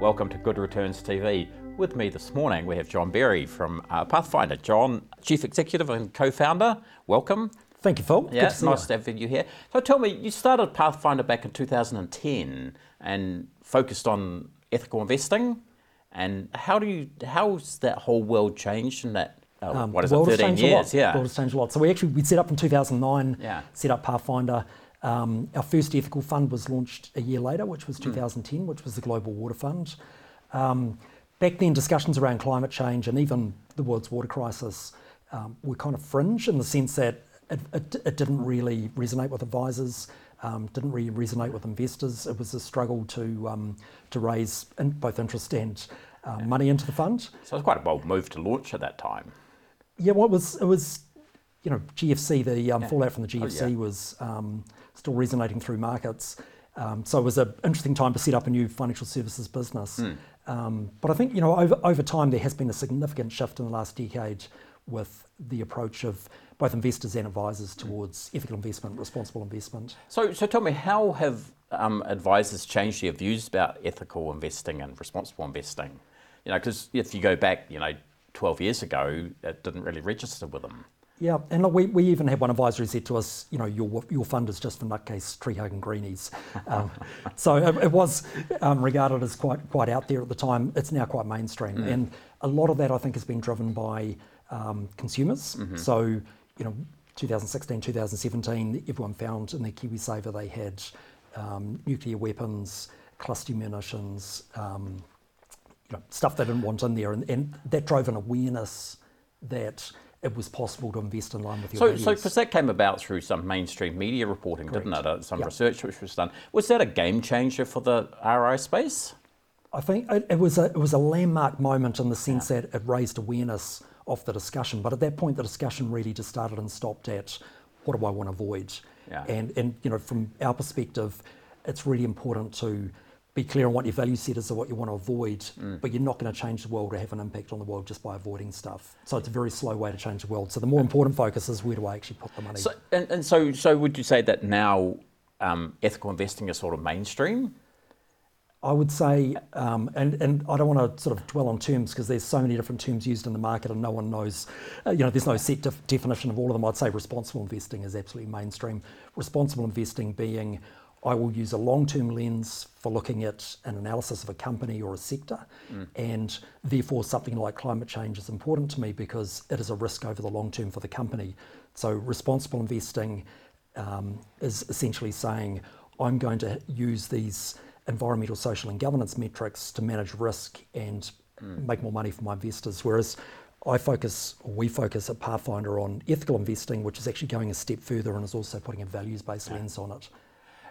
Welcome to Good Returns TV. With me this morning, we have John Berry from uh, Pathfinder. John, Chief Executive and co founder, welcome. Thank you, Phil. Yeah, it's nice to have you here. So tell me, you started Pathfinder back in 2010 and focused on ethical investing. And how do you, how's that whole world changed in that, uh, Um, what is the it, world has 13 changed a years? lot. The Yeah. world has changed a lot. So we actually we set up in 2009. Yeah. Set up Pathfinder. Um, our first ethical fund was launched a year later, which Hmm. was 2010, which was the Global Water Fund. Um, back then, discussions around climate change and even the world's water crisis um, were kind of fringe in the sense that it, it, it didn't really resonate with advisors, um, didn't really resonate with investors. It was a struggle to um, to raise in, both interest and uh, money into the fund. So it was quite a bold move to launch at that time. Yeah, well, it was it was, you know, GFC. The um, fallout from the GFC Oh, yeah. was um, still resonating through markets. Um, so it was an interesting time to set up a new financial services business. Um, but I think you know over over time there has been a significant shift in the last decade with the approach of both investors and advisors Hmm. towards ethical investment, responsible investment. So, so tell me, how have um, advisors changed their views about ethical investing and responsible investing? You know, because if you go back, you know, 12 years ago, it didn't really register with them. Yeah, and look, we, we even had one advisor who said to us, you know, your your fund is just for nutcase tree hugging greenies. Um, so it, it was um, regarded as quite quite out there at the time. It's now quite mainstream, and a lot of that I think has been driven by um, consumers. So you know, 2016, 2017, everyone found in their KiwiSaver they had um, nuclear weapons, cluster munitions. Um, you know, stuff they didn't want in there, and, and that drove an awareness that it was possible to invest in line with your So, values. so because that came about through some mainstream media reporting, didn't it? Uh, some Yeah. research which was done. Was that a game changer for the RI space? I think it, it was a it was a landmark moment in the sense that it raised awareness of the discussion. But at that point, the discussion really just started and stopped at what do I want to avoid? Yeah. And and you know, from our perspective, it's really important to be clear on what your value set is or what you want to avoid, Mm. but you're not going to change the world or have an impact on the world just by avoiding stuff. So it's a very slow way to change the world. So the more important focus is where do I actually put the money? So, and, and so, so would you say that now um, ethical investing is sort of mainstream? I would say, um, and, and I don't want to sort of dwell on terms because there's so many different terms used in the market and no one knows, uh, you know, there's no set def- definition of all of them. I'd say responsible investing is absolutely mainstream. Responsible investing being, I will use a long term lens for looking at an analysis of a company or a sector, and therefore something like climate change is important to me because it is a risk over the long term for the company. So, responsible investing um, is essentially saying I'm going to use these environmental, social, and governance metrics to manage risk and make more money for my investors. Whereas I focus, or we focus at Pathfinder on ethical investing, which is actually going a step further and is also putting a values based lens on it.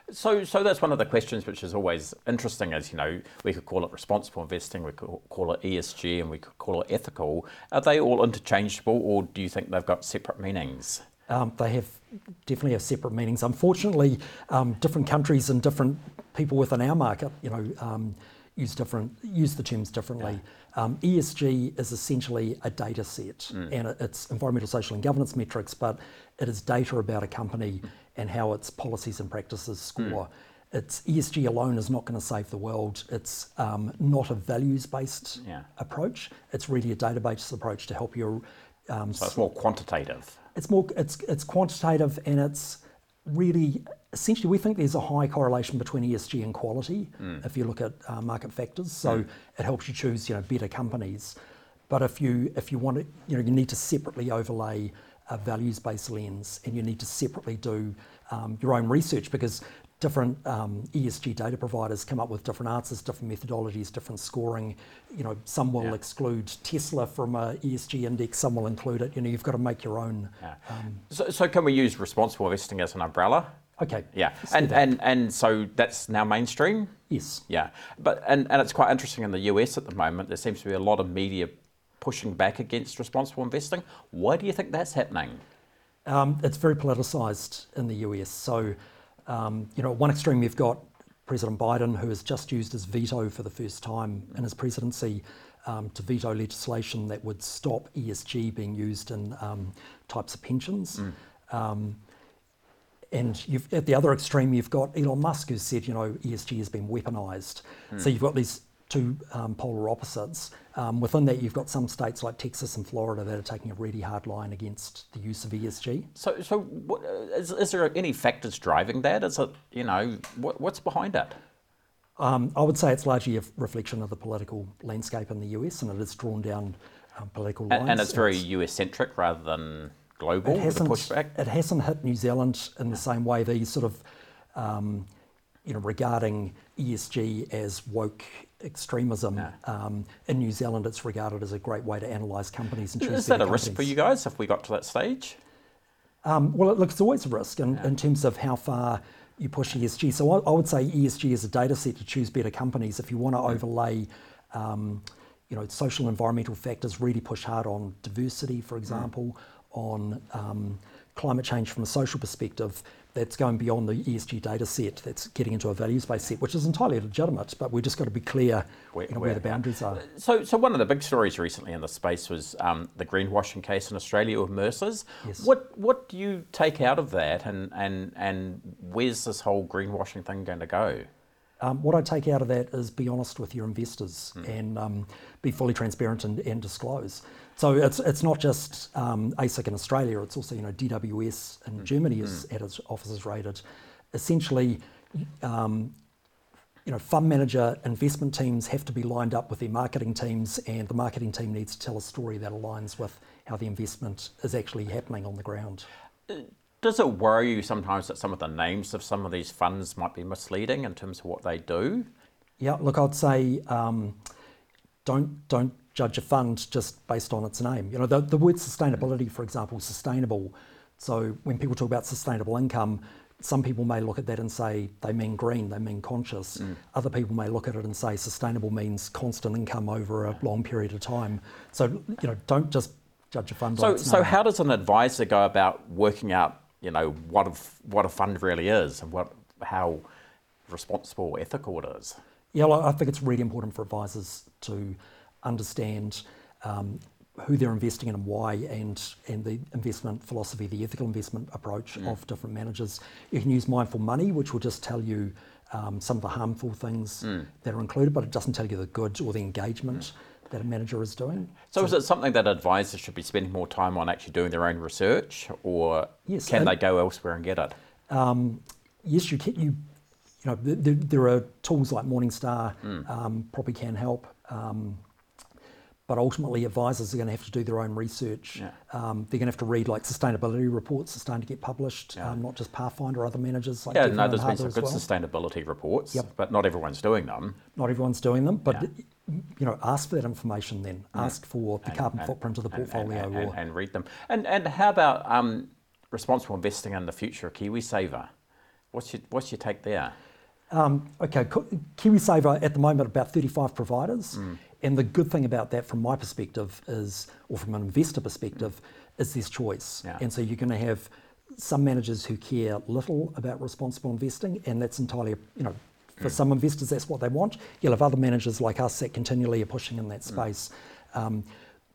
So, so that's one of the questions which is always interesting. As you know, we could call it responsible investing, we could call it ESG, and we could call it ethical. Are they all interchangeable, or do you think they've got separate meanings? Um, they have definitely have separate meanings. Unfortunately, um, different countries and different people within our market, you know, um, use different use the terms differently. Um, ESG is essentially a data set, and it's environmental, social, and governance metrics, but it is data about a company and how its policies and practices score. It's ESG alone is not going to save the world. It's um, not a values-based Yeah. approach. It's really a database approach to help you um, So it's more quantitative. it's more it's it's quantitative and it's really essentially we think there's a high correlation between ESG and quality if you look at uh, market factors. So it helps you choose you know better companies. But if you if you want to you know you need to separately overlay a values based lens and you need to separately do um, your own research because different um, ESG data providers come up with different answers, different methodologies, different scoring. You know, some will Yeah. exclude Tesla from a ESG index, some will include it. You know, you've got to make your own. Yeah. so, so can we use responsible investing as an umbrella? Okay. Yeah, and, and and so that's now mainstream. yes. Yeah, but and, and it's quite interesting in the US at the moment. There seems to be a lot of media pushing back against responsible investing. Why do you think that's happening? Um, it's very politicised in the US. So, um, you know, at one extreme you've got President Biden, who has just used his veto for the first time in his presidency um, to veto legislation that would stop ESG being used in um, types of pensions. Um, And you've, at the other extreme, you've got Elon Musk who said, you know, ESG has been weaponized. So you've got these two um, polar opposites. Um, within that, you've got some states like Texas and Florida that are taking a really hard line against the use of ESG. So, so what, is, is there any factors driving that? Is it, you know, what, what's behind it? Um, I would say it's largely a reflection of the political landscape in the US, and it has drawn down um, political lines. And, and it's very US centric rather than global. It hasn't, pushback. it hasn't hit New Zealand in the same way. These sort of, um, you know, regarding ESG as woke extremism. Yeah. Um, in New Zealand, it's regarded as a great way to analyse companies and choose Is that a better risk for you guys if we got to that stage? Um, well, it looks always a risk in, in terms of how far you push ESG. So I, I would say ESG is a data set to choose better companies. If you want to overlay, um, you know, social environmental factors, really push hard on diversity, for example, on um, climate change from a social perspective. That's going beyond the ESG data set. That's getting into a values-based set, which is entirely legitimate. But we've just got to be clear Where- you know, where- where the boundaries are. So, so one of the big stories recently in the space was um, the greenwashing case in Australia with Mercer's. Yes. What what do you take out of that, and and and where's this whole greenwashing thing going to go? Um, what I take out of that is be honest with your investors Hmm. and um, be fully transparent and, and disclose. So it's it's not just um, ASIC in Australia; it's also you know DWS in Germany has at its offices rated. Essentially, um, you know, fund manager investment teams have to be lined up with their marketing teams, and the marketing team needs to tell a story that aligns with how the investment is actually happening on the ground. Does it worry you sometimes that some of the names of some of these funds might be misleading in terms of what they do? Yeah, look, I'd say um, don't don't judge a fund just based on its name. You know, the, the word sustainability, for example, sustainable. So when people talk about sustainable income, some people may look at that and say they mean green, they mean conscious. Other people may look at it and say sustainable means constant income over a long period of time. So you know, don't just judge a fund. So, so name. how does an advisor go about working out, you know, what a, what a fund really is and what how responsible, ethical it is? Yeah, well, I think it's really important for advisors to understand um, who they're investing in and why, and and the investment philosophy, the ethical investment approach of different managers. You can use mindful money, which will just tell you um, some of the harmful things that are included, but it doesn't tell you the good or the engagement that a manager is doing. So, is it something that advisors should be spending more time on actually doing their own research, or Yes, can they go elsewhere and get it? yes, you can. You, you know, th- th- there are tools like Morningstar um, probably can help, um, but ultimately advisors are going to have to do their own research. Yeah. Um, they're going to have to read like sustainability reports are starting to get published, um, not just Pathfinder, other managers like Yeah, Devon no, there's been some good well. sustainability reports, Yep. but not everyone's doing them. Not everyone's doing them, but Yeah. You know, ask for that information. Then ask for the carbon footprint of the and- and- portfolio. and, or and, and read them. And and how about um, responsible investing in the future of KiwiSaver? What's your what's your take there? Um, okay, KiwiSaver at the moment about 35 providers, and the good thing about that, from my perspective, is, or from an investor perspective, is there's choice. Yeah. And so you're going to have some managers who care little about responsible investing, and that's entirely, you know, for some investors that's what they want. You'll have other managers like us that continually are pushing in that space. Um,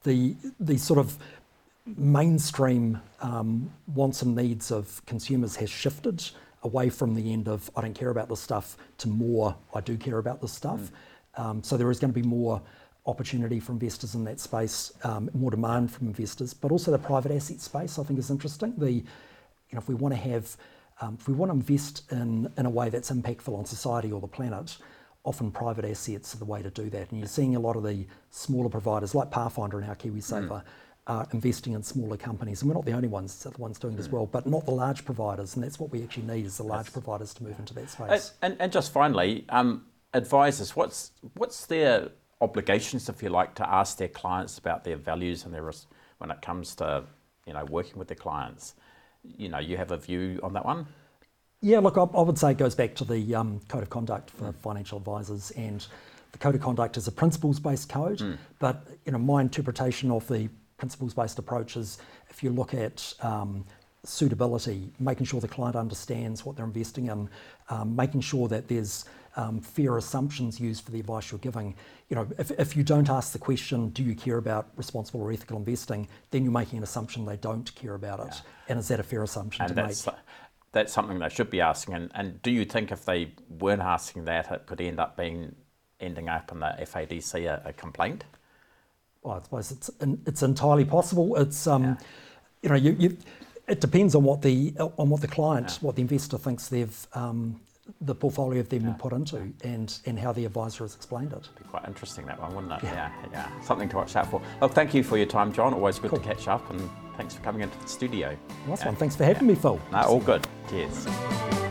the the sort of mainstream um, wants and needs of consumers has shifted away from the end of I don't care about this stuff to more I do care about this stuff. Um, so there is going to be more opportunity for investors in that space, um, more demand from investors, but also the private asset space I think is interesting. The you know if we want to have um, if we want to invest in in a way that's impactful on society or the planet. Often private assets are the way to do that, and you're seeing a lot of the smaller providers like Pathfinder and our KiwiSaver are investing in smaller companies, and we're not the only ones; other ones doing it as well, but not the large providers, and that's what we actually need is the large providers to move into that space. and, and just finally, um, advisors, what's what's their obligations, if you like, to ask their clients about their values and their res- when it comes to you know working with their clients? You know, you have a view on that one. Yeah, look, I, I would say it goes back to the um, code of conduct for financial advisors, and the code of conduct is a principles-based code. But you know, my interpretation of the principles-based approach is if you look at um, suitability, making sure the client understands what they're investing in, um, making sure that there's um, fair assumptions used for the advice you're giving. You know, if, if you don't ask the question, do you care about responsible or ethical investing, then you're making an assumption they don't care about it. And is that a fair assumption and to that's make? that's something they should be asking. And, and do you think if they weren't asking that, it could end up being ending up in the FADC a, a complaint? Well, I suppose it's it's entirely possible. It's um, yeah. you know, you, you, it depends on what the on what the client, yeah. what the investor thinks they've um, the portfolio of them yeah. put into and, and how the advisor has explained it. Be quite interesting that one, wouldn't it? Yeah. yeah, yeah. Something to watch out for. Well, thank you for your time, John. Always good cool. to catch up and thanks for coming into the studio. Nice yeah. one. Thanks for having me, Phil. No, all good. Cheers.